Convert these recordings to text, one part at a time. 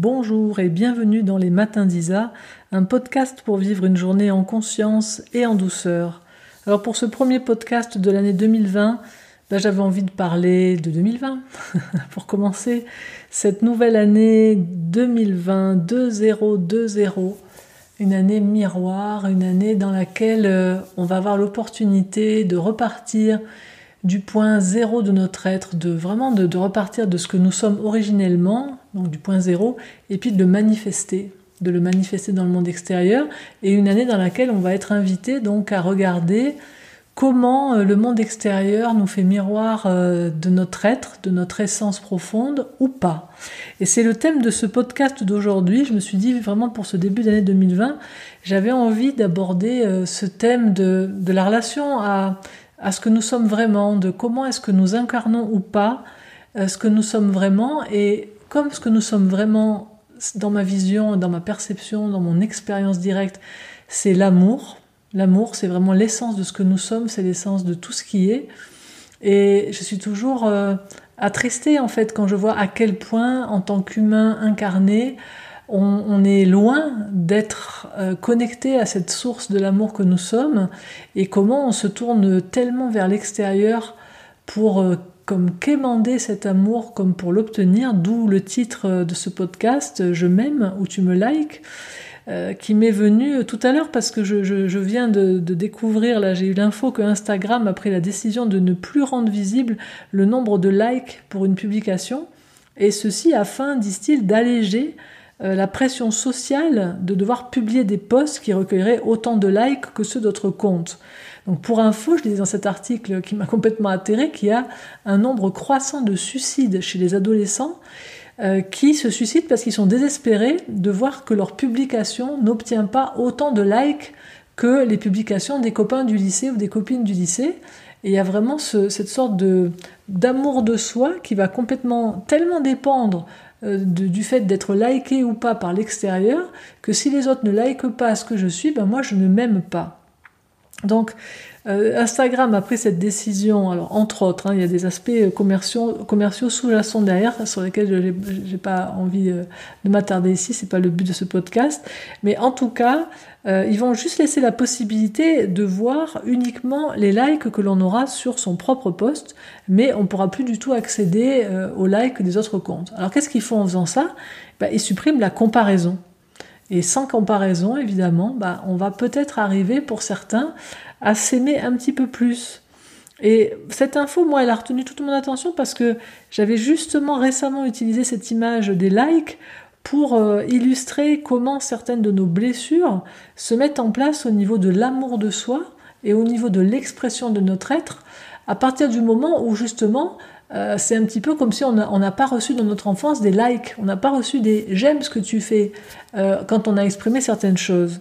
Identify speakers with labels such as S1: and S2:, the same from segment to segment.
S1: Bonjour et bienvenue dans les Matins d'Isa, un podcast pour vivre une journée en conscience et en douceur. Alors pour ce premier podcast de l'année 2020, ben, j'avais envie de parler de 2020. pour commencer cette nouvelle année 2020, 2020, une année miroir, une année dans laquelle euh, on va avoir l'opportunité de repartir du point zéro de notre être, de vraiment de, repartir de ce que nous sommes originellement, donc du point zéro, et puis de le manifester, de le manifester dans le monde extérieur, et une année dans laquelle on va être invité donc à regarder comment euh, le monde extérieur nous fait miroir euh, de notre être, de notre essence profonde ou pas. Et c'est le thème de ce podcast d'aujourd'hui. Je me suis dit vraiment pour ce début d'année 2020, j'avais envie d'aborder euh, ce thème de, de la relation à à ce que nous sommes vraiment, de comment est-ce que nous incarnons ou pas ce que nous sommes vraiment, et comme ce que nous sommes vraiment dans ma vision, dans ma perception, dans mon expérience directe, c'est l'amour. L'amour, c'est vraiment l'essence de ce que nous sommes, c'est l'essence de tout ce qui est. Et je suis toujours euh, attristée en fait quand je vois à quel point, en tant qu'humain incarné, on, est loin d'être euh, connecté à cette source de l'amour que nous sommes et comment on se tourne tellement vers l'extérieur pour euh, comme quémander cet amour comme pour l'obtenir, d'où le titre euh, de ce podcast Je m'aime ou tu me likes qui m'est venu tout à l'heure parce que je, viens de, de, découvrir, là j'ai eu l'info que Instagram a pris la décision de ne plus rendre visible le nombre de likes pour une publication, et ceci afin, disent-ils, d'alléger euh, la pression sociale de devoir publier des posts qui recueilleraient autant de likes que ceux d'autres comptes. Donc pour info, je disais dans cet article qui m'a complètement atterré qu'il y a un nombre croissant de suicides chez les adolescents euh, qui se suicident parce qu'ils sont désespérés de voir que leur publication n'obtient pas autant de likes que les publications des copains du lycée ou des copines du lycée. Et il y a vraiment cette sorte de d'amour de soi qui va complètement tellement dépendre euh, du fait d'être liké ou pas par l'extérieur, que si les autres ne likent pas ce que je suis, ben moi je ne m'aime pas. Donc euh, Instagram a pris cette décision, alors entre autres, hein, il y a des aspects commerciaux, commerciaux sous-jacents derrière sur lesquels je n'ai pas envie euh, de m'attarder ici, c'est pas le but de ce podcast, mais en tout cas, euh, ils vont juste laisser la possibilité de voir uniquement les likes que l'on aura sur son propre post, mais on pourra plus du tout accéder euh, aux likes des autres comptes. Alors qu'est-ce qu'ils font en faisant ça? Bah, Ils suppriment la comparaison. Et sans comparaison, évidemment, bah, on va peut-être arriver pour certains à s'aimer un petit peu plus. Et cette info, moi, elle a retenu toute mon attention parce que j'avais justement récemment utilisé cette image des likes pour euh, illustrer comment certaines de nos blessures se mettent en place au niveau de l'amour de soi et au niveau de l'expression de notre être, à partir du moment où justement euh, c'est un petit peu comme si on n'a pas reçu dans notre enfance des likes, on n'a pas reçu des j'aime ce que tu fais euh, quand on a exprimé certaines choses.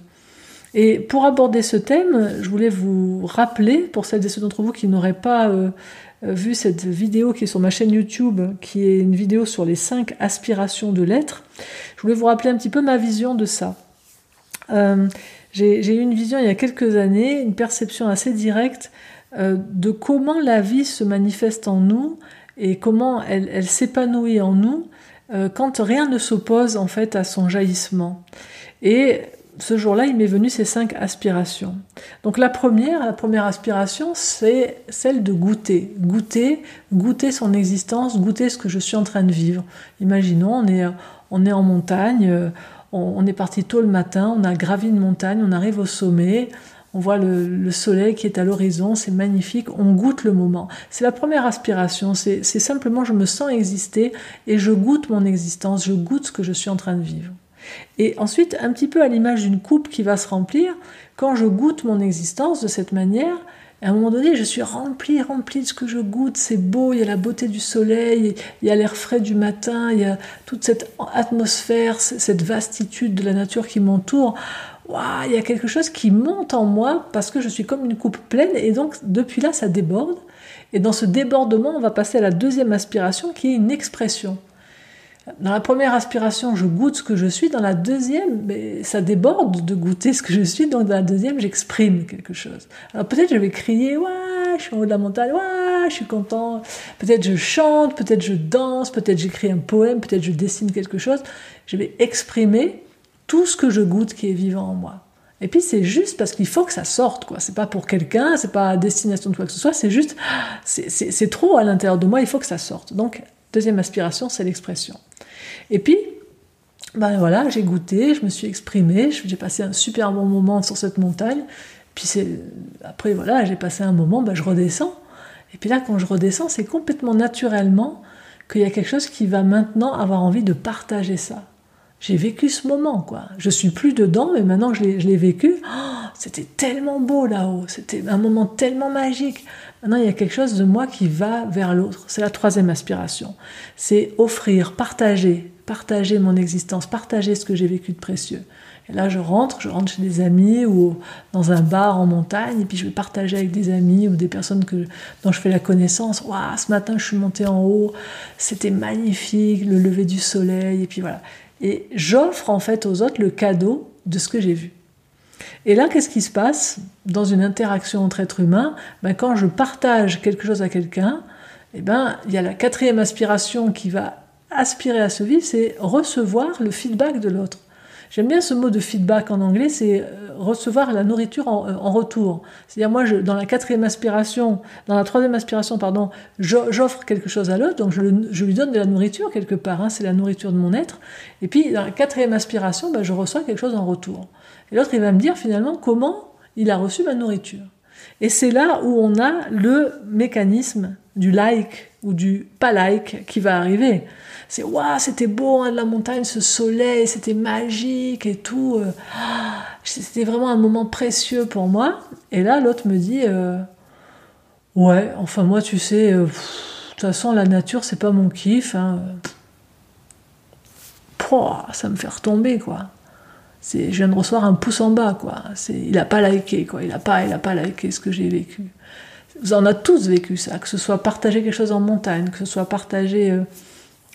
S1: Et pour aborder ce thème, je voulais vous rappeler, pour celles et ceux d'entre vous qui n'auraient pas euh, vu cette vidéo qui est sur ma chaîne YouTube, qui est une vidéo sur les cinq aspirations de l'être, je voulais vous rappeler un petit peu ma vision de ça. J'ai eu une vision il y a quelques années, une perception assez directe de comment la vie se manifeste en nous et comment elle, s'épanouit en nous quand rien ne s'oppose en fait à son jaillissement. Et ce jour-là, il m'est venu ces cinq aspirations. Donc la première, la première aspiration, c'est celle de goûter, goûter, goûter son existence, goûter ce que je suis en train de vivre. Imaginons, on est, on est en montagne, euh, on, est parti tôt le matin, on a gravi une montagne, on arrive au sommet, on voit le, le soleil qui est à l'horizon, c'est magnifique, on goûte le moment. C'est la première aspiration, c'est simplement je me sens exister et je goûte mon existence, je goûte ce que je suis en train de vivre. Et ensuite, un petit peu à l'image d'une coupe qui va se remplir, quand je goûte mon existence de cette manière, à un moment donné, je suis rempli, rempli de ce que je goûte. C'est beau, il y a la beauté du soleil, il y a l'air frais du matin, il y a toute cette atmosphère, cette vastitude de la nature qui m'entoure. Il y a quelque chose qui monte en moi parce que je suis comme une coupe pleine et donc depuis là, ça déborde. Et dans ce débordement, on va passer à la deuxième aspiration qui est une expression. Dans la première aspiration, je goûte ce que je suis. Dans la deuxième, ça déborde de goûter ce que je suis. Donc dans la deuxième, j'exprime quelque chose. Alors peut-être je vais crier, ouais, je suis en haut de la montagne, ouais, je suis content. Peut-être je chante, peut-être je danse, peut-être j'écris un poème, peut-être je dessine quelque chose. Je vais exprimer tout ce que je goûte qui est vivant en moi. Et puis c'est juste parce qu'il faut que ça sorte, quoi. C'est pas pour quelqu'un, c'est pas à destination de quoi que ce soit, c'est juste, c'est trop à l'intérieur de moi, il faut que ça sorte. Donc, deuxième aspiration, c'est l'expression. Et puis, ben voilà, j'ai goûté, je me suis exprimée, j'ai passé un super bon moment sur cette montagne. Puis après, voilà, j'ai passé un moment, ben je redescends. Et puis là, quand je redescends, c'est complètement naturellement qu'il y a quelque chose qui va maintenant avoir envie de partager ça j'ai vécu ce moment, quoi. Je suis plus dedans, mais maintenant je l'ai vécu, oh, c'était tellement beau là-haut, c'était un moment tellement magique. Maintenant, il y a quelque chose de moi qui va vers l'autre. C'est la troisième aspiration. C'est offrir, partager, partager mon existence, partager ce que j'ai vécu de précieux. Et là, je rentre, je rentre chez des amis ou dans un bar en montagne, et puis je vais partager avec des amis ou des personnes que, dont je fais la connaissance. Waouh, ce matin, je suis montée en haut, c'était magnifique, le lever du soleil, et puis voilà. Et j'offre en fait aux autres le cadeau de ce que j'ai vu. Et là, qu'est-ce qui se passe dans une interaction entre êtres humains? Ben, Quand je partage quelque chose à quelqu'un, eh ben, il y a la quatrième aspiration qui va aspirer à ce vivre, c'est recevoir le feedback de l'autre. J'aime bien ce mot de feedback en anglais, c'est euh, recevoir la nourriture en, euh, retour. C'est-à-dire moi, dans la quatrième aspiration, dans la troisième aspiration, pardon, j'offre quelque chose à l'autre, donc je, lui donne de la nourriture quelque part, hein, c'est la nourriture de mon être. Et puis dans la quatrième aspiration, ben, je reçois quelque chose en retour. Et l'autre, il va me dire finalement comment il a reçu ma nourriture. Et c'est là où on a le mécanisme du like du pas like qui va arriver c'est waouh, c'était beau hein, de la montagne, ce soleil, c'était magique et tout. Euh, c'était vraiment un moment précieux pour moi. Et là, l'autre me dit euh, ouais, enfin moi, tu sais, euh, de toute façon, la nature, c'est pas mon kiff. Hein. ça me fait retomber quoi. je viens de recevoir un pouce en bas quoi. il a pas liké quoi. Il a pas, il a pas liké ce que j'ai vécu. Vous en avez tous vécu ça, que ce soit partager quelque chose en montagne, que ce soit partager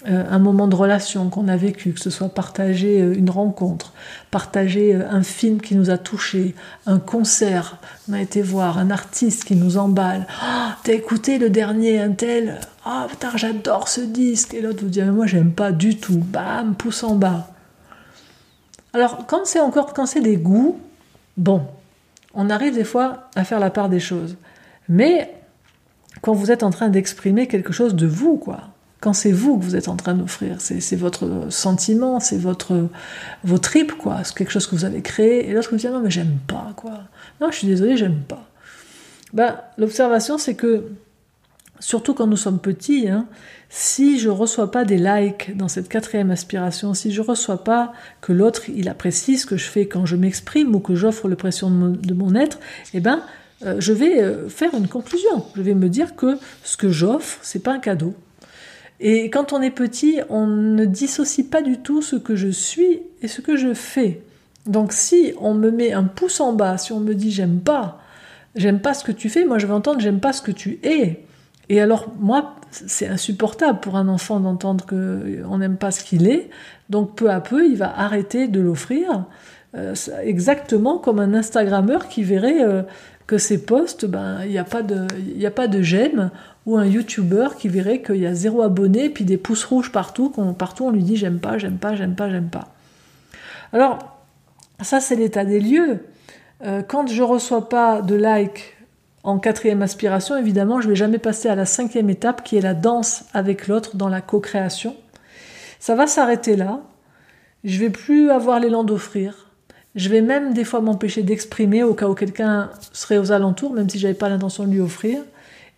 S1: euh, un moment de relation qu'on a vécu, que ce soit partager euh, une rencontre, partager euh, un film qui nous a touché, un concert qu'on a été voir, un artiste qui nous emballe. Oh, t'as écouté le dernier, un tel? Ah, oh, putain, j'adore ce disque. Et l'autre vous dit, mais moi, j'aime pas du tout. Bam, pouce en bas. Alors, quand c'est encore, quand c'est des goûts, bon, on arrive des fois à faire la part des choses. Mais quand vous êtes en train d'exprimer quelque chose de vous, quoi, quand c'est vous que vous êtes en train d'offrir. C'est votre sentiment, c'est votre, vos tripes, quoi. C'est quelque chose que vous avez créé. Et l'autre vous dit, ah non, mais j'aime pas, quoi. Non, je suis désolé, j'aime pas. Ben, L'observation, c'est que, surtout quand nous sommes petits, hein, si je reçois pas des likes dans cette quatrième aspiration, si je reçois pas que l'autre, il apprécie ce que je fais quand je m'exprime ou que j'offre le pression de mon, être, eh ben, je vais euh, faire une conclusion. Je vais me dire que ce que j'offre, c'est pas un cadeau, et quand on est petit, on ne dissocie pas du tout ce que je suis et ce que je fais. Donc si on me met un pouce en bas, si on me dit j'aime pas, j'aime pas ce que tu fais, moi je vais entendre j'aime pas ce que tu es. Et alors moi, c'est insupportable pour un enfant d'entendre qu'on n'aime pas ce qu'il est. Donc peu à peu, il va arrêter de l'offrir. Euh, exactement comme un Instagrammeur qui verrait euh, que ses posts, ben, il n'y a pas de, de j'aime, ou un YouTuber qui verrait qu'il y a zéro abonné, puis des pouces rouges partout, partout on lui dit j'aime pas, j'aime pas, j'aime pas, j'aime pas. Alors, ça c'est l'état des lieux. Euh, quand je reçois pas de like en quatrième aspiration, évidemment, je vais jamais passer à la cinquième étape qui est la danse avec l'autre dans la co-création. Ça va s'arrêter là. Je vais plus avoir l'élan d'offrir. Je vais même des fois m'empêcher d'exprimer au cas où quelqu'un serait aux alentours, même si j'avais pas l'intention de lui offrir.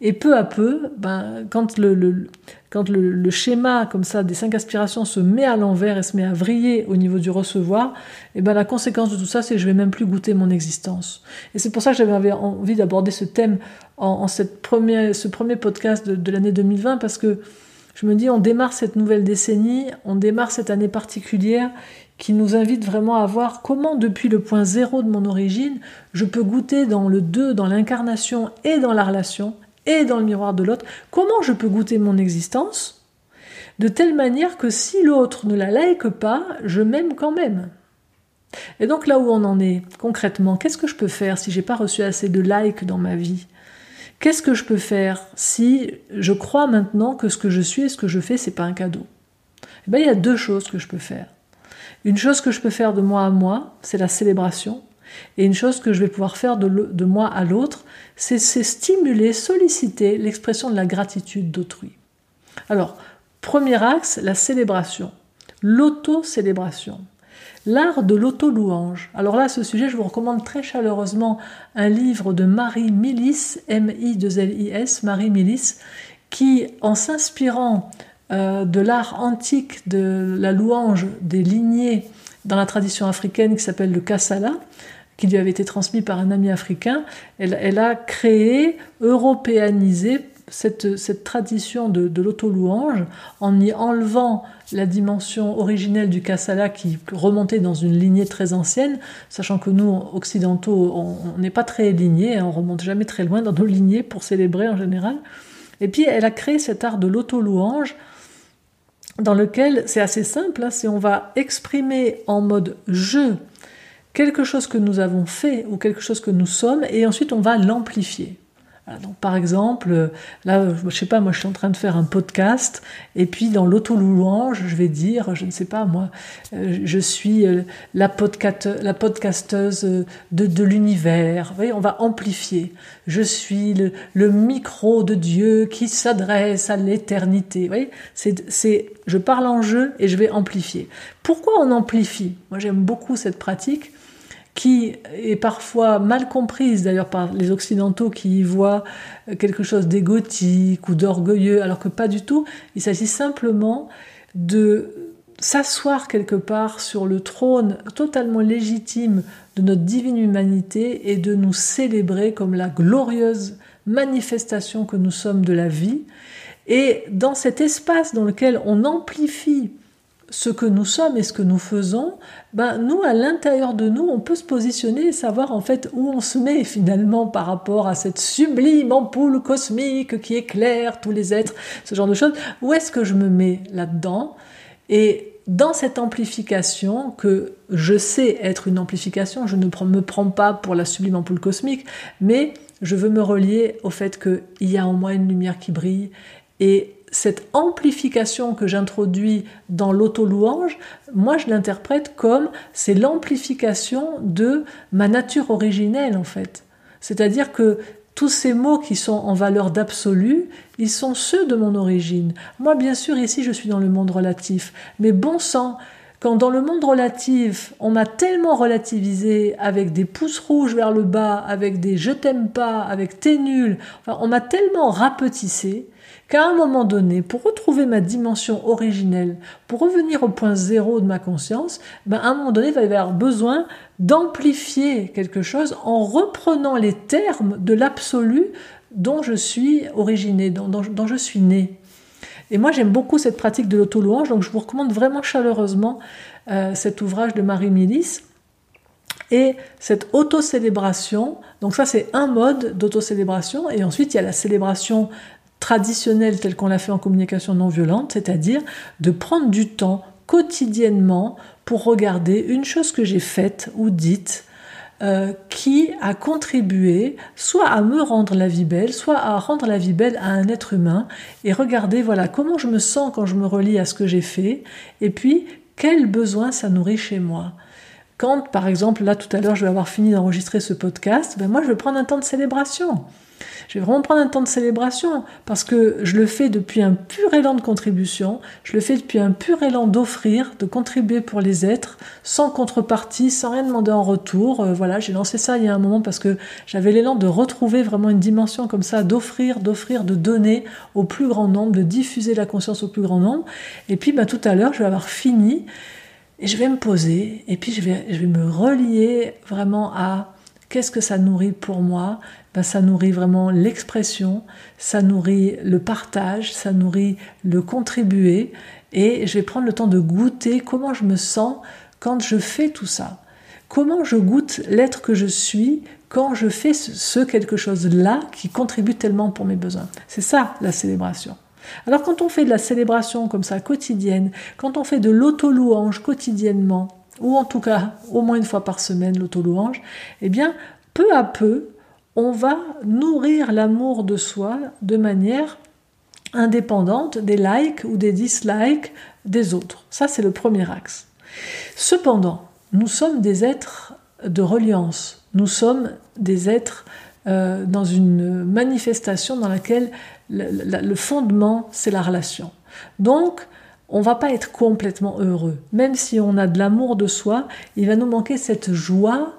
S1: Et peu à peu, ben, quand, le, quand le, schéma comme ça des cinq aspirations se met à l'envers et se met à vriller au niveau du recevoir, et ben la conséquence de tout ça, c'est que je vais même plus goûter mon existence. Et c'est pour ça que j'avais envie d'aborder ce thème en, cette ce premier podcast de l'année 2020, parce que je me dis, on démarre cette nouvelle décennie, on démarre cette année particulière qui nous invite vraiment à voir comment, depuis le point zéro de mon origine, je peux goûter dans le deux, dans l'incarnation et dans la relation, et dans le miroir de l'autre, comment je peux goûter mon existence de telle manière que si l'autre ne la like pas, je m'aime quand même. Et donc là où on en est concrètement, qu'est-ce que je peux faire si j'ai pas reçu assez de likes dans ma vie? Qu'est-ce que je peux faire si je crois maintenant que ce que je suis et ce que je fais c'est pas un cadeau? Eh bien, il y a deux choses que je peux faire. Une chose que je peux faire de moi à moi, c'est la célébration. Et une chose que je vais pouvoir faire de, moi à l'autre, c'est stimuler, solliciter l'expression de la gratitude d'autrui. Alors, premier axe, la célébration, l'auto-célébration. L'art de l'auto-louange. Alors là, ce sujet, je vous recommande très chaleureusement un livre de Marie Millis, M-I-2-L-I-S, Marie Millis, qui, en s'inspirant euh, de l'art antique de la louange des lignées dans la tradition africaine qui s'appelle le Kassala, qui lui avait été transmis par un ami africain, elle, a créé, européanisé cette, cette tradition de, de l'auto-louange en y enlevant la dimension originelle du Kassala qui remontait dans une lignée très ancienne, sachant que nous, occidentaux, on n'est pas très lignés, hein, on remonte jamais très loin dans nos lignées pour célébrer en général. Et puis elle a créé cet art de l'auto-louange dans lequel c'est assez simple, hein, c'est on va exprimer en mode je quelque chose que nous avons fait ou quelque chose que nous sommes, et ensuite on va l'amplifier. Donc, par exemple, là, je sais pas, moi, je suis en train de faire un podcast, et puis dans l'auto-louange, je vais dire, je ne sais pas, moi, euh, je suis euh, la, la podcasteuse de, de l'univers. Vous voyez, on va amplifier. Je suis le, le micro de Dieu qui s'adresse à l'éternité. Vous voyez, c'est, je parle en jeu et je vais amplifier. Pourquoi on amplifie? Moi, j'aime beaucoup cette pratique qui est parfois mal comprise d'ailleurs par les Occidentaux qui y voient quelque chose d'égotique ou d'orgueilleux, alors que pas du tout. Il s'agit simplement de s'asseoir quelque part sur le trône totalement légitime de notre divine humanité et de nous célébrer comme la glorieuse manifestation que nous sommes de la vie. Et dans cet espace dans lequel on amplifie ce que nous sommes et ce que nous faisons, ben nous, à l'intérieur de nous, on peut se positionner et savoir en fait où on se met finalement par rapport à cette sublime ampoule cosmique qui éclaire tous les êtres, ce genre de choses. Où est-ce que je me mets là-dedans? Et dans cette amplification, que je sais être une amplification, je ne me prends pas pour la sublime ampoule cosmique, mais je veux me relier au fait qu'il y a en moi une lumière qui brille et cette amplification que j'introduis dans l'auto-louange, moi je l'interprète comme c'est l'amplification de ma nature originelle en fait. C'est-à-dire que tous ces mots qui sont en valeur d'absolu, ils sont ceux de mon origine. Moi bien sûr ici je suis dans le monde relatif, mais bon sang, quand dans le monde relatif, on m'a tellement relativisé avec des pouces rouges vers le bas, avec des je t'aime pas, avec t'es nul, enfin, on m'a tellement rapetissé qu'à un moment donné, pour retrouver ma dimension originelle, pour revenir au point zéro de ma conscience, ben à un moment donné, il va y avoir besoin d'amplifier quelque chose en reprenant les termes de l'absolu dont je suis originé, dont, je suis né. Et moi, j'aime beaucoup cette pratique de l'auto-louange, donc je vous recommande vraiment chaleureusement euh, cet ouvrage de Marie Milis. Et cette auto-célébration, donc ça c'est un mode d'auto-célébration, et ensuite il y a la célébration traditionnelle telle qu'on l'a fait en communication non violente, c'est-à-dire de prendre du temps quotidiennement pour regarder une chose que j'ai faite ou dite euh, qui a contribué soit à me rendre la vie belle, soit à rendre la vie belle à un être humain, et regarder voilà comment je me sens quand je me relie à ce que j'ai fait, et puis quel besoin ça nourrit chez moi. Quand, par exemple, là tout à l'heure, je vais avoir fini d'enregistrer ce podcast, ben moi je vais prendre un temps de célébration. Je vais vraiment prendre un temps de célébration parce que je le fais depuis un pur élan de contribution, je le fais depuis un pur élan d'offrir, de contribuer pour les êtres, sans contrepartie, sans rien demander en retour. Euh, voilà, j'ai lancé ça il y a un moment parce que j'avais l'élan de retrouver vraiment une dimension comme ça, d'offrir, d'offrir, de donner au plus grand nombre, de diffuser la conscience au plus grand nombre. Et puis bah, tout à l'heure, je vais avoir fini et je vais me poser et puis je vais, je vais me relier vraiment à qu'est-ce que ça nourrit pour moi ben, ça nourrit vraiment l'expression, ça nourrit le partage, ça nourrit le contribuer. Et je vais prendre le temps de goûter comment je me sens quand je fais tout ça. Comment je goûte l'être que je suis quand je fais ce quelque chose-là qui contribue tellement pour mes besoins. C'est ça la célébration. Alors quand on fait de la célébration comme ça quotidienne, quand on fait de l'auto-louange quotidiennement, ou en tout cas au moins une fois par semaine l'auto-louange, eh bien peu à peu, on va nourrir l'amour de soi de manière indépendante des likes ou des dislikes des autres. Ça, c'est le premier axe. Cependant, nous sommes des êtres de reliance. Nous sommes des êtres euh, dans une manifestation dans laquelle le, fondement, c'est la relation. Donc, on va pas être complètement heureux. Même si on a de l'amour de soi, il va nous manquer cette joie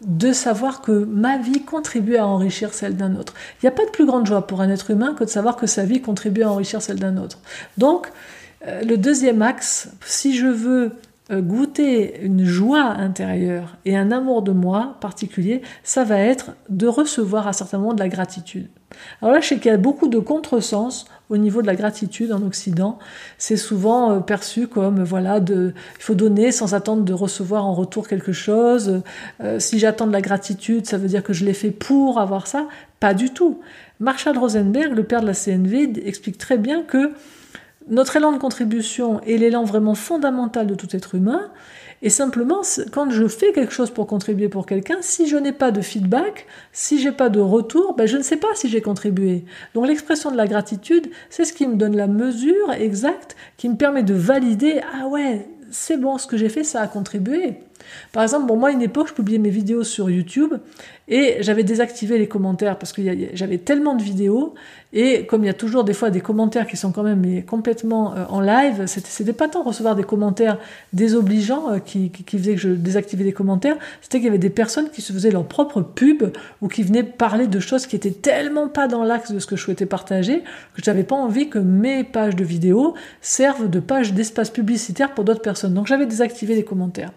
S1: de savoir que ma vie contribue à enrichir celle d'un autre. Il n'y a pas de plus grande joie pour un être humain que de savoir que sa vie contribue à enrichir celle d'un autre. Donc, euh, le deuxième axe, si je veux goûter une joie intérieure et un amour de moi particulier, ça va être de recevoir à certains moments de la gratitude. Alors là, je sais qu'il y a beaucoup de contresens au niveau de la gratitude en Occident. C'est souvent euh, perçu comme voilà, de, il faut donner sans attendre de recevoir en retour quelque chose. Euh, si j'attends de la gratitude, ça veut dire que je l'ai fait pour avoir ça. Pas du tout. Marshall Rosenberg, le père de la CNV, explique très bien que notre élan de contribution est l'élan vraiment fondamental de tout être humain. Et simplement, quand je fais quelque chose pour contribuer pour quelqu'un, si je n'ai pas de feedback, si j'ai pas de retour, ben je ne sais pas si j'ai contribué. Donc l'expression de la gratitude, c'est ce qui me donne la mesure exacte, qui me permet de valider, ah ouais, c'est bon, ce que j'ai fait, ça a contribué. Par exemple, bon, moi, à une époque, je publiais mes vidéos sur YouTube et j'avais désactivé les commentaires parce que j'avais tellement de vidéos et comme il y a toujours des fois des commentaires qui sont quand même complètement euh, en live, c'était pas tant recevoir des commentaires désobligeants euh, qui, faisaient que je désactivais les commentaires, c'était qu'il y avait des personnes qui se faisaient leur propre pub ou qui venaient parler de choses qui étaient tellement pas dans l'axe de ce que je souhaitais partager que j'avais pas envie que mes pages de vidéos servent de pages d'espace publicitaire pour d'autres personnes. Donc j'avais désactivé les commentaires.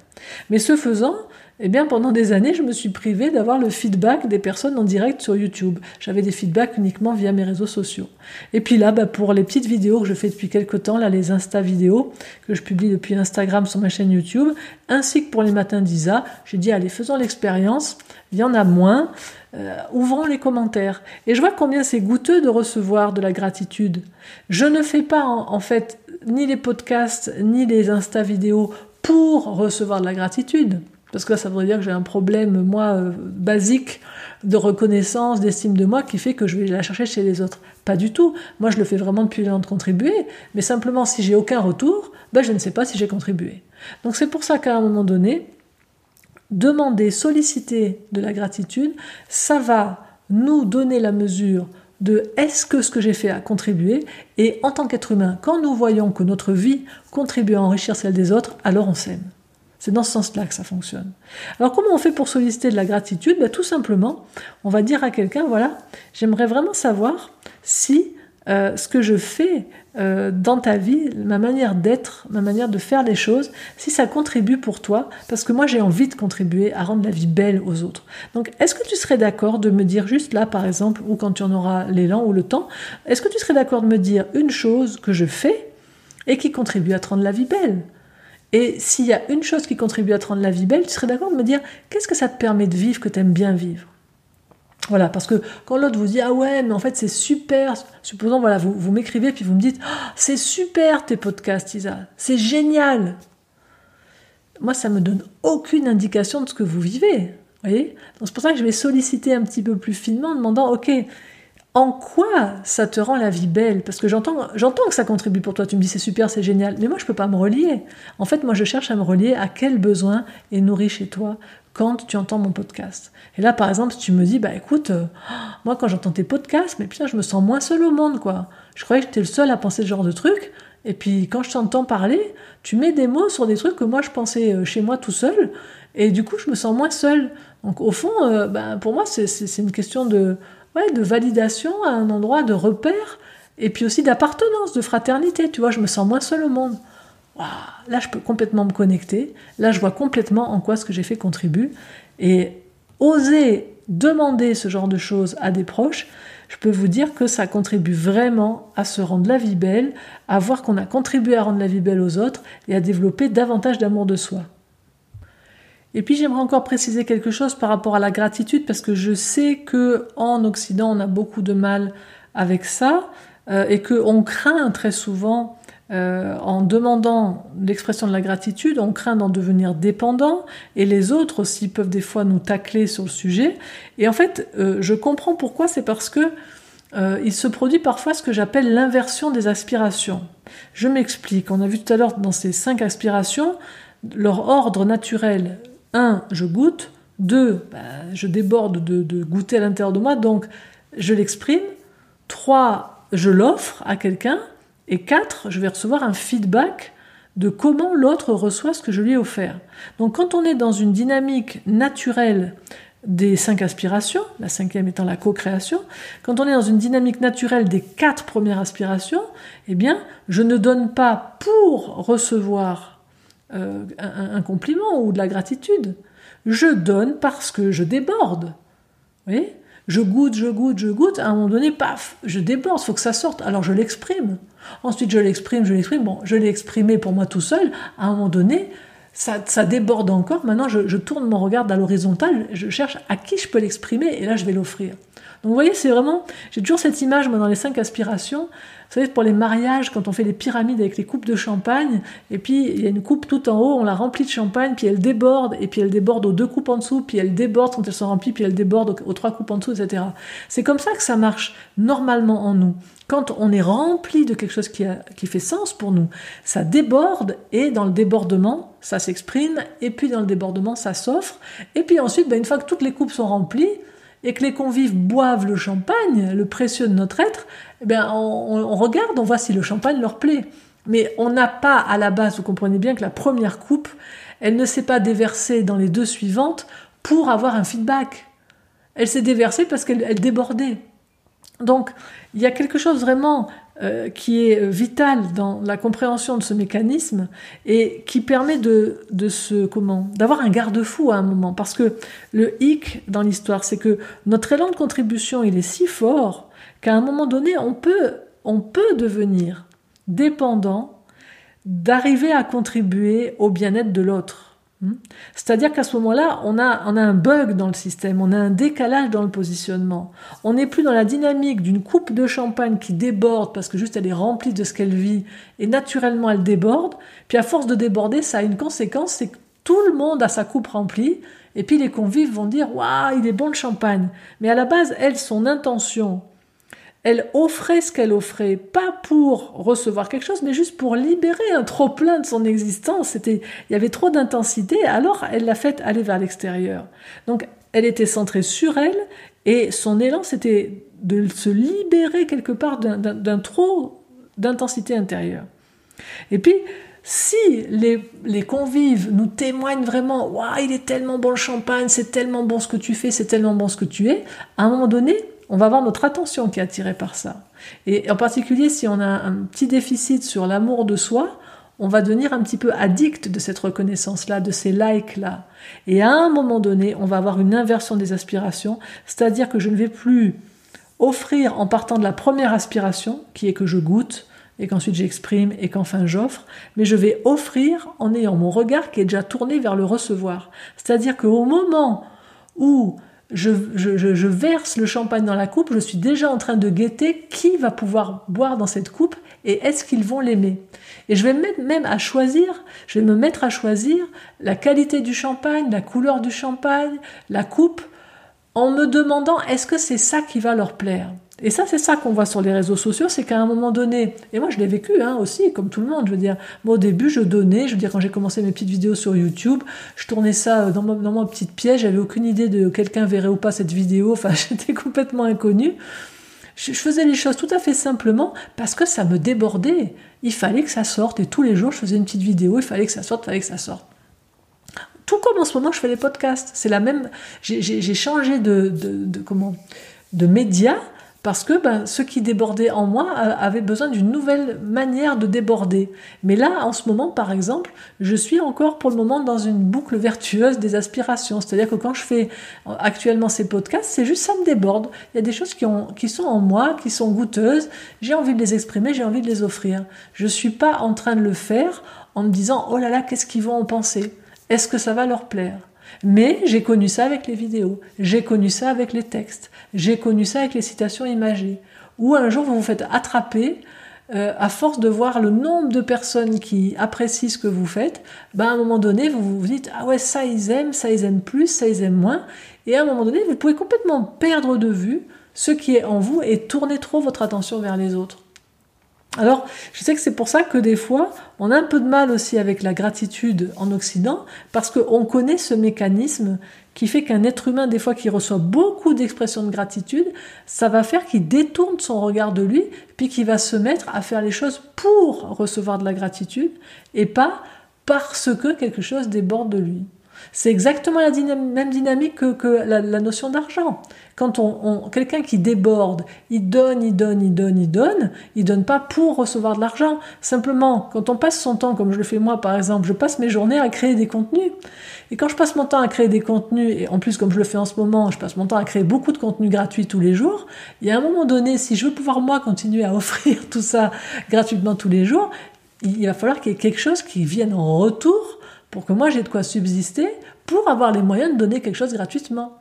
S1: Mais ce faisant, eh bien, pendant des années, je me suis privée d'avoir le feedback des personnes en direct sur YouTube. J'avais des feedbacks uniquement via mes réseaux sociaux. Et puis là, bah, pour les petites vidéos que je fais depuis quelques temps, là, les Insta vidéos que je publie depuis Instagram sur ma chaîne YouTube, ainsi que pour les matins d'Isa, j'ai dit, allez, faisons l'expérience. Il y en a moins. Euh, ouvrons les commentaires. Et je vois combien c'est goûteux de recevoir de la gratitude. Je ne fais pas, en fait, ni les podcasts, ni les Insta vidéos pour recevoir de la gratitude. Parce que là, ça voudrait dire que j'ai un problème, moi, euh, basique de reconnaissance, d'estime de moi, qui fait que je vais la chercher chez les autres. Pas du tout. Moi, je le fais vraiment depuis l'élan de contribuer, mais simplement, si j'ai aucun retour, ben, je ne sais pas si j'ai contribué. Donc c'est pour ça qu'à un moment donné, demander, solliciter de la gratitude, ça va nous donner la mesure de est-ce que ce que j'ai fait a contribué et en tant qu'être humain, quand nous voyons que notre vie contribue à enrichir celle des autres, alors on s'aime. C'est dans ce sens-là que ça fonctionne. Alors comment on fait pour solliciter de la gratitude? Ben, Tout simplement, on va dire à quelqu'un, voilà, j'aimerais vraiment savoir si euh, ce que je fais euh, dans ta vie, ma manière d'être, ma manière de faire les choses, si ça contribue pour toi, parce que moi j'ai envie de contribuer à rendre la vie belle aux autres. Donc est-ce que tu serais d'accord de me dire juste là par exemple, ou quand tu en auras l'élan ou le temps, est-ce que tu serais d'accord de me dire une chose que je fais et qui contribue à te rendre la vie belle? Et s'il y a une chose qui contribue à te rendre la vie belle, tu serais d'accord de me dire qu'est-ce que ça te permet de vivre que tu aimes bien vivre? Voilà, parce que quand l'autre vous dit ah ouais, mais en fait c'est super, supposons voilà, vous, vous m'écrivez puis vous me dites ah, c'est super tes podcasts, Isa, c'est génial. Moi, ça me donne aucune indication de ce que vous vivez. voyez? Donc c'est pour ça que je vais solliciter un petit peu plus finement en demandant ok, en quoi ça te rend la vie belle? Parce que j'entends, j'entends que ça contribue pour toi. Tu me dis c'est super, c'est génial, mais moi je peux pas me relier. En fait, moi je cherche à me relier à quel besoin est nourri chez toi quand tu entends mon podcast. Et là, par exemple, tu me dis, bah écoute, euh, moi quand j'entends tes podcasts, mais putain, je me sens moins seul au monde, quoi. Je croyais que j'étais le seul à penser ce genre de truc. Et puis quand je t'entends parler, tu mets des mots sur des trucs que moi je pensais euh, chez moi tout seul. Et du coup, je me sens moins seul. Donc au fond, euh, bah, pour moi, c'est une question de de validation à un endroit de repère et puis aussi d'appartenance, de fraternité. Tu vois, je me sens moins seul au monde. là, je peux complètement me connecter. Là, je vois complètement en quoi ce que j'ai fait contribue. Et oser demander ce genre de choses à des proches, je peux vous dire que ça contribue vraiment à se rendre la vie belle, à voir qu'on a contribué à rendre la vie belle aux autres et à développer davantage d'amour de soi. Et puis j'aimerais encore préciser quelque chose par rapport à la gratitude parce que je sais que en Occident on a beaucoup de mal avec ça. euh, et qu'on craint très souvent euh, en demandant l'expression de la gratitude, on craint d'en devenir dépendant, et les autres aussi peuvent des fois nous tacler sur le sujet. Et en fait, euh, je comprends pourquoi, c'est parce que il se produit parfois ce que j'appelle l'inversion des aspirations. Je m'explique. On a vu tout à l'heure dans ces cinq aspirations, leur ordre naturel. Un, je goûte. Deux, bah, je déborde de, goûter à l'intérieur de moi, donc je l'exprime. Trois, je l'offre à quelqu'un. Et quatre, je vais recevoir un feedback de comment l'autre reçoit ce que je lui ai offert. Donc quand on est dans une dynamique naturelle des cinq aspirations, la cinquième étant la co-création, quand on est dans une dynamique naturelle des quatre premières aspirations, eh bien, je ne donne pas pour recevoir euh, un, compliment ou de la gratitude. Je donne parce que je déborde. Vous je goûte, je goûte, je goûte, à un moment donné, paf, je déborde, il faut que ça sorte, alors je l'exprime. Ensuite, je l'exprime, je l'exprime, bon, je l'ai exprimé pour moi tout seul, à un moment donné, ça, déborde encore, maintenant je, je tourne mon regard à l'horizontale, je cherche à qui je peux l'exprimer, et là je vais l'offrir. Donc vous voyez, c'est vraiment, j'ai toujours cette image, moi, dans les cinq aspirations, vous savez, pour les mariages, quand on fait les pyramides avec les coupes de champagne, et puis il y a une coupe tout en haut, on la remplit de champagne, puis elle déborde, et puis elle déborde aux deux coupes en dessous, puis elle déborde quand elles sont remplies, puis elle déborde aux, trois coupes en dessous, etc. C'est comme ça que ça marche normalement en nous. Quand on est rempli de quelque chose qui, a, qui fait sens pour nous, ça déborde, et dans le débordement, ça s'exprime, et puis dans le débordement, ça s'offre, et puis ensuite, ben, une fois que toutes les coupes sont remplies, et que les convives boivent le champagne, le précieux de notre être, eh bien, on, regarde, on voit si le champagne leur plaît. Mais on n'a pas à la base, vous comprenez bien que la première coupe, elle ne s'est pas déversée dans les deux suivantes pour avoir un feedback. Elle s'est déversée parce qu'elle débordait. Donc, il y a quelque chose vraiment euh, qui est vital dans la compréhension de ce mécanisme et qui permet de, de comment d'avoir un garde-fou à un moment parce que le hic dans l'histoire c'est que notre élan de contribution il est si fort qu'à un moment donné on peut on peut devenir dépendant d'arriver à contribuer au bien-être de l'autre? C'est-à-dire qu'à ce moment-là, on a, on a un bug dans le système, on a un décalage dans le positionnement. On n'est plus dans la dynamique d'une coupe de champagne qui déborde parce que juste elle est remplie de ce qu'elle vit et naturellement elle déborde. Puis à force de déborder, ça a une conséquence, c'est que tout le monde a sa coupe remplie et puis les convives vont dire waouh, il est bon le champagne. Mais à la base, elle, son intention, elle offrait ce qu'elle offrait, pas pour recevoir quelque chose, mais juste pour libérer un trop plein de son existence. C'était, il y avait trop d'intensité, alors elle l'a fait aller vers l'extérieur. Donc, elle était centrée sur elle, et son élan, c'était de se libérer quelque part d'un trop d'intensité intérieure. Et puis, si les, les, convives nous témoignent vraiment, waouh, il est tellement bon le champagne, c'est tellement bon ce que tu fais, c'est tellement bon ce que tu es, à un moment donné, on va avoir notre attention qui est attirée par ça. Et en particulier, si on a un petit déficit sur l'amour de soi, on va devenir un petit peu addict de cette reconnaissance-là, de ces likes-là. Et à un moment donné, on va avoir une inversion des aspirations, c'est-à-dire que je ne vais plus offrir en partant de la première aspiration, qui est que je goûte, et qu'ensuite j'exprime, et qu'enfin j'offre, mais je vais offrir en ayant mon regard qui est déjà tourné vers le recevoir. C'est-à-dire qu'au moment où je, verse le champagne dans la coupe, je suis déjà en train de guetter qui va pouvoir boire dans cette coupe et est-ce qu'ils vont l'aimer. Et je vais mettre même à choisir, je vais me mettre à choisir la qualité du champagne, la couleur du champagne, la coupe, en me demandant est-ce que c'est ça qui va leur plaire. Et ça, c'est ça qu'on voit sur les réseaux sociaux, c'est qu'à un moment donné, et moi je l'ai vécu hein, aussi, comme tout le monde, je veux dire, moi au début je donnais, je veux dire, quand j'ai commencé mes petites vidéos sur YouTube, je tournais ça euh, dans ma, petite pièce, j'avais aucune idée de quelqu'un verrait ou pas cette vidéo, enfin j'étais complètement inconnue. Je, faisais les choses tout à fait simplement parce que ça me débordait. Il fallait que ça sorte, et tous les jours je faisais une petite vidéo, il fallait que ça sorte, il fallait que ça sorte tout comme en ce moment je fais les podcasts. C'est la même. J'ai changé de, de, de, comment de média parce que ben, ce qui débordait en moi euh, avait besoin d'une nouvelle manière de déborder. Mais là, en ce moment, par exemple, je suis encore pour le moment dans une boucle vertueuse des aspirations. C'est-à-dire que quand je fais actuellement ces podcasts, c'est juste ça me déborde. Il y a des choses qui, qui sont en moi, qui sont goûteuses. J'ai envie de les exprimer, j'ai envie de les offrir. Je ne suis pas en train de le faire en me disant, oh là là, qu'est-ce qu'ils vont en penser? Est-ce que ça va leur plaire? Mais j'ai connu ça avec les vidéos, j'ai connu ça avec les textes, j'ai connu ça avec les citations imagées, ou un jour vous vous faites attraper euh, à force de voir le nombre de personnes qui apprécient ce que vous faites, ben à un moment donné, vous vous dites ah ouais ça ils aiment, ça ils aiment plus, ça ils aiment moins, et à un moment donné, vous pouvez complètement perdre de vue ce qui est en vous et tourner trop votre attention vers les autres. Alors, je sais que c'est pour ça que des fois, on a un peu de mal aussi avec la gratitude en Occident, parce qu'on connaît ce mécanisme qui fait qu'un être humain, des fois, qui reçoit beaucoup d'expressions de gratitude, ça va faire qu'il détourne son regard de lui, puis qu'il va se mettre à faire les choses pour recevoir de la gratitude, et pas parce que quelque chose déborde de lui. C'est exactement la même dynamique que, la, notion d'argent. Quand on, quelqu'un qui déborde, il donne, il donne, il donne, il donne, il donne pas pour recevoir de l'argent. Simplement, quand on passe son temps, comme je le fais moi par exemple, je passe mes journées à créer des contenus. Et quand je passe mon temps à créer des contenus, et en plus comme je le fais en ce moment, je passe mon temps à créer beaucoup de contenus gratuits tous les jours, il y a un moment donné, si je veux pouvoir moi continuer à offrir tout ça gratuitement tous les jours, il va falloir qu'il y ait quelque chose qui vienne en retour pour que moi j'ai de quoi subsister, pour avoir les moyens de donner quelque chose gratuitement.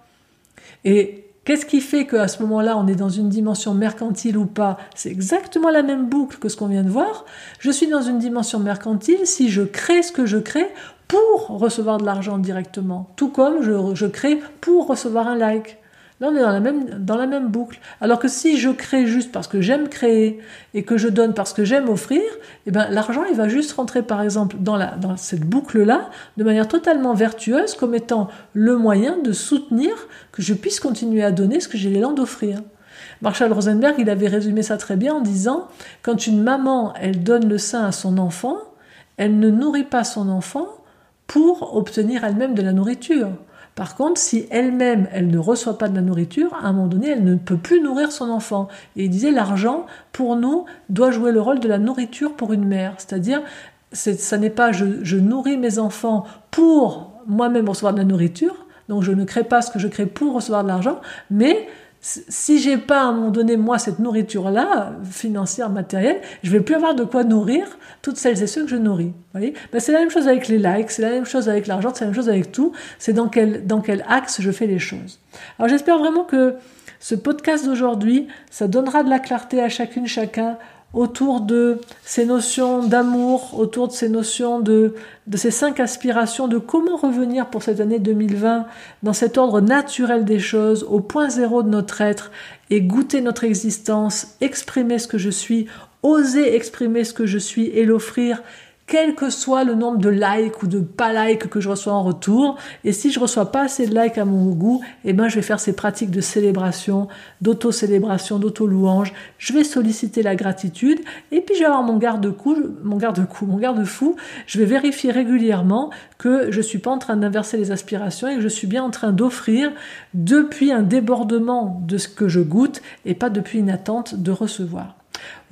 S1: Et qu'est-ce qui fait qu'à ce moment-là, on est dans une dimension mercantile ou pas? C'est exactement la même boucle que ce qu'on vient de voir. Je suis dans une dimension mercantile si je crée ce que je crée pour recevoir de l'argent directement, tout comme je, je crée pour recevoir un like. Là, on est dans la même, boucle. Alors que si je crée juste parce que j'aime créer et que je donne parce que j'aime offrir, eh ben, l'argent, il va juste rentrer, par exemple, dans, dans cette boucle-là, de manière totalement vertueuse, comme étant le moyen de soutenir que je puisse continuer à donner ce que j'ai l'élan d'offrir. Marshall Rosenberg, il avait résumé ça très bien en disant, quand une maman, elle donne le sein à son enfant, elle ne nourrit pas son enfant pour obtenir elle-même de la nourriture. Par contre, si elle-même, elle ne reçoit pas de la nourriture, à un moment donné, elle ne peut plus nourrir son enfant. Et il disait, l'argent, pour nous, doit jouer le rôle de la nourriture pour une mère. C'est-à-dire, ça n'est pas je, nourris mes enfants pour moi-même recevoir de la nourriture, donc je ne crée pas ce que je crée pour recevoir de l'argent, mais si j'ai pas à un moment donné moi cette nourriture là financière matérielle je vais plus avoir de quoi nourrir toutes celles et ceux que je nourris voyez? Ben, c'est la même chose avec les likes c'est la même chose avec l'argent c'est la même chose avec tout. C'est dans quel dans quel axe je fais les choses. Alors j'espère vraiment que ce podcast d'aujourd'hui ça donnera de la clarté à chacune chacun autour de ces notions d'amour, autour de ces notions de, ces cinq aspirations, de comment revenir pour cette année 2020 dans cet ordre naturel des choses, au point zéro de notre être, et goûter notre existence, exprimer ce que je suis, oser exprimer ce que je suis et l'offrir quel que soit le nombre de likes ou de pas likes que je reçois en retour. Et si je reçois pas assez de likes à mon goût, eh ben, je vais faire ces pratiques de célébration, d'auto-célébration, d'auto-louange. Je vais solliciter la gratitude. Et puis, je vais avoir mon garde-coup, mon garde-coup, mon garde-fou. Je vais vérifier régulièrement que je suis pas en train d'inverser les aspirations et que je suis bien en train d'offrir depuis un débordement de ce que je goûte et pas depuis une attente de recevoir.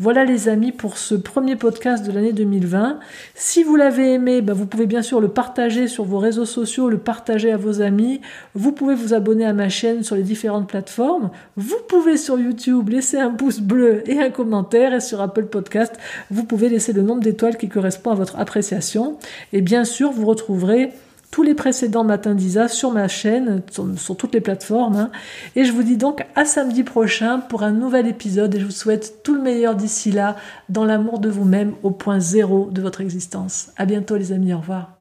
S1: Voilà les amis pour ce premier podcast de l'année 2020. Si vous l'avez aimé, bah, vous pouvez bien sûr le partager sur vos réseaux sociaux, le partager à vos amis. Vous pouvez vous abonner à ma chaîne sur les différentes plateformes. Vous pouvez sur YouTube laisser un pouce bleu et un commentaire. Et sur Apple Podcast, vous pouvez laisser le nombre d'étoiles qui correspond à votre appréciation. Et bien sûr, vous retrouverez tous les précédents matins d'Isa sur ma chaîne, sur, toutes les plateformes. Hein. Et je vous dis donc à samedi prochain pour un nouvel épisode et je vous souhaite tout le meilleur d'ici là, dans l'amour de vous-même au point zéro de votre existence. À bientôt les amis, au revoir.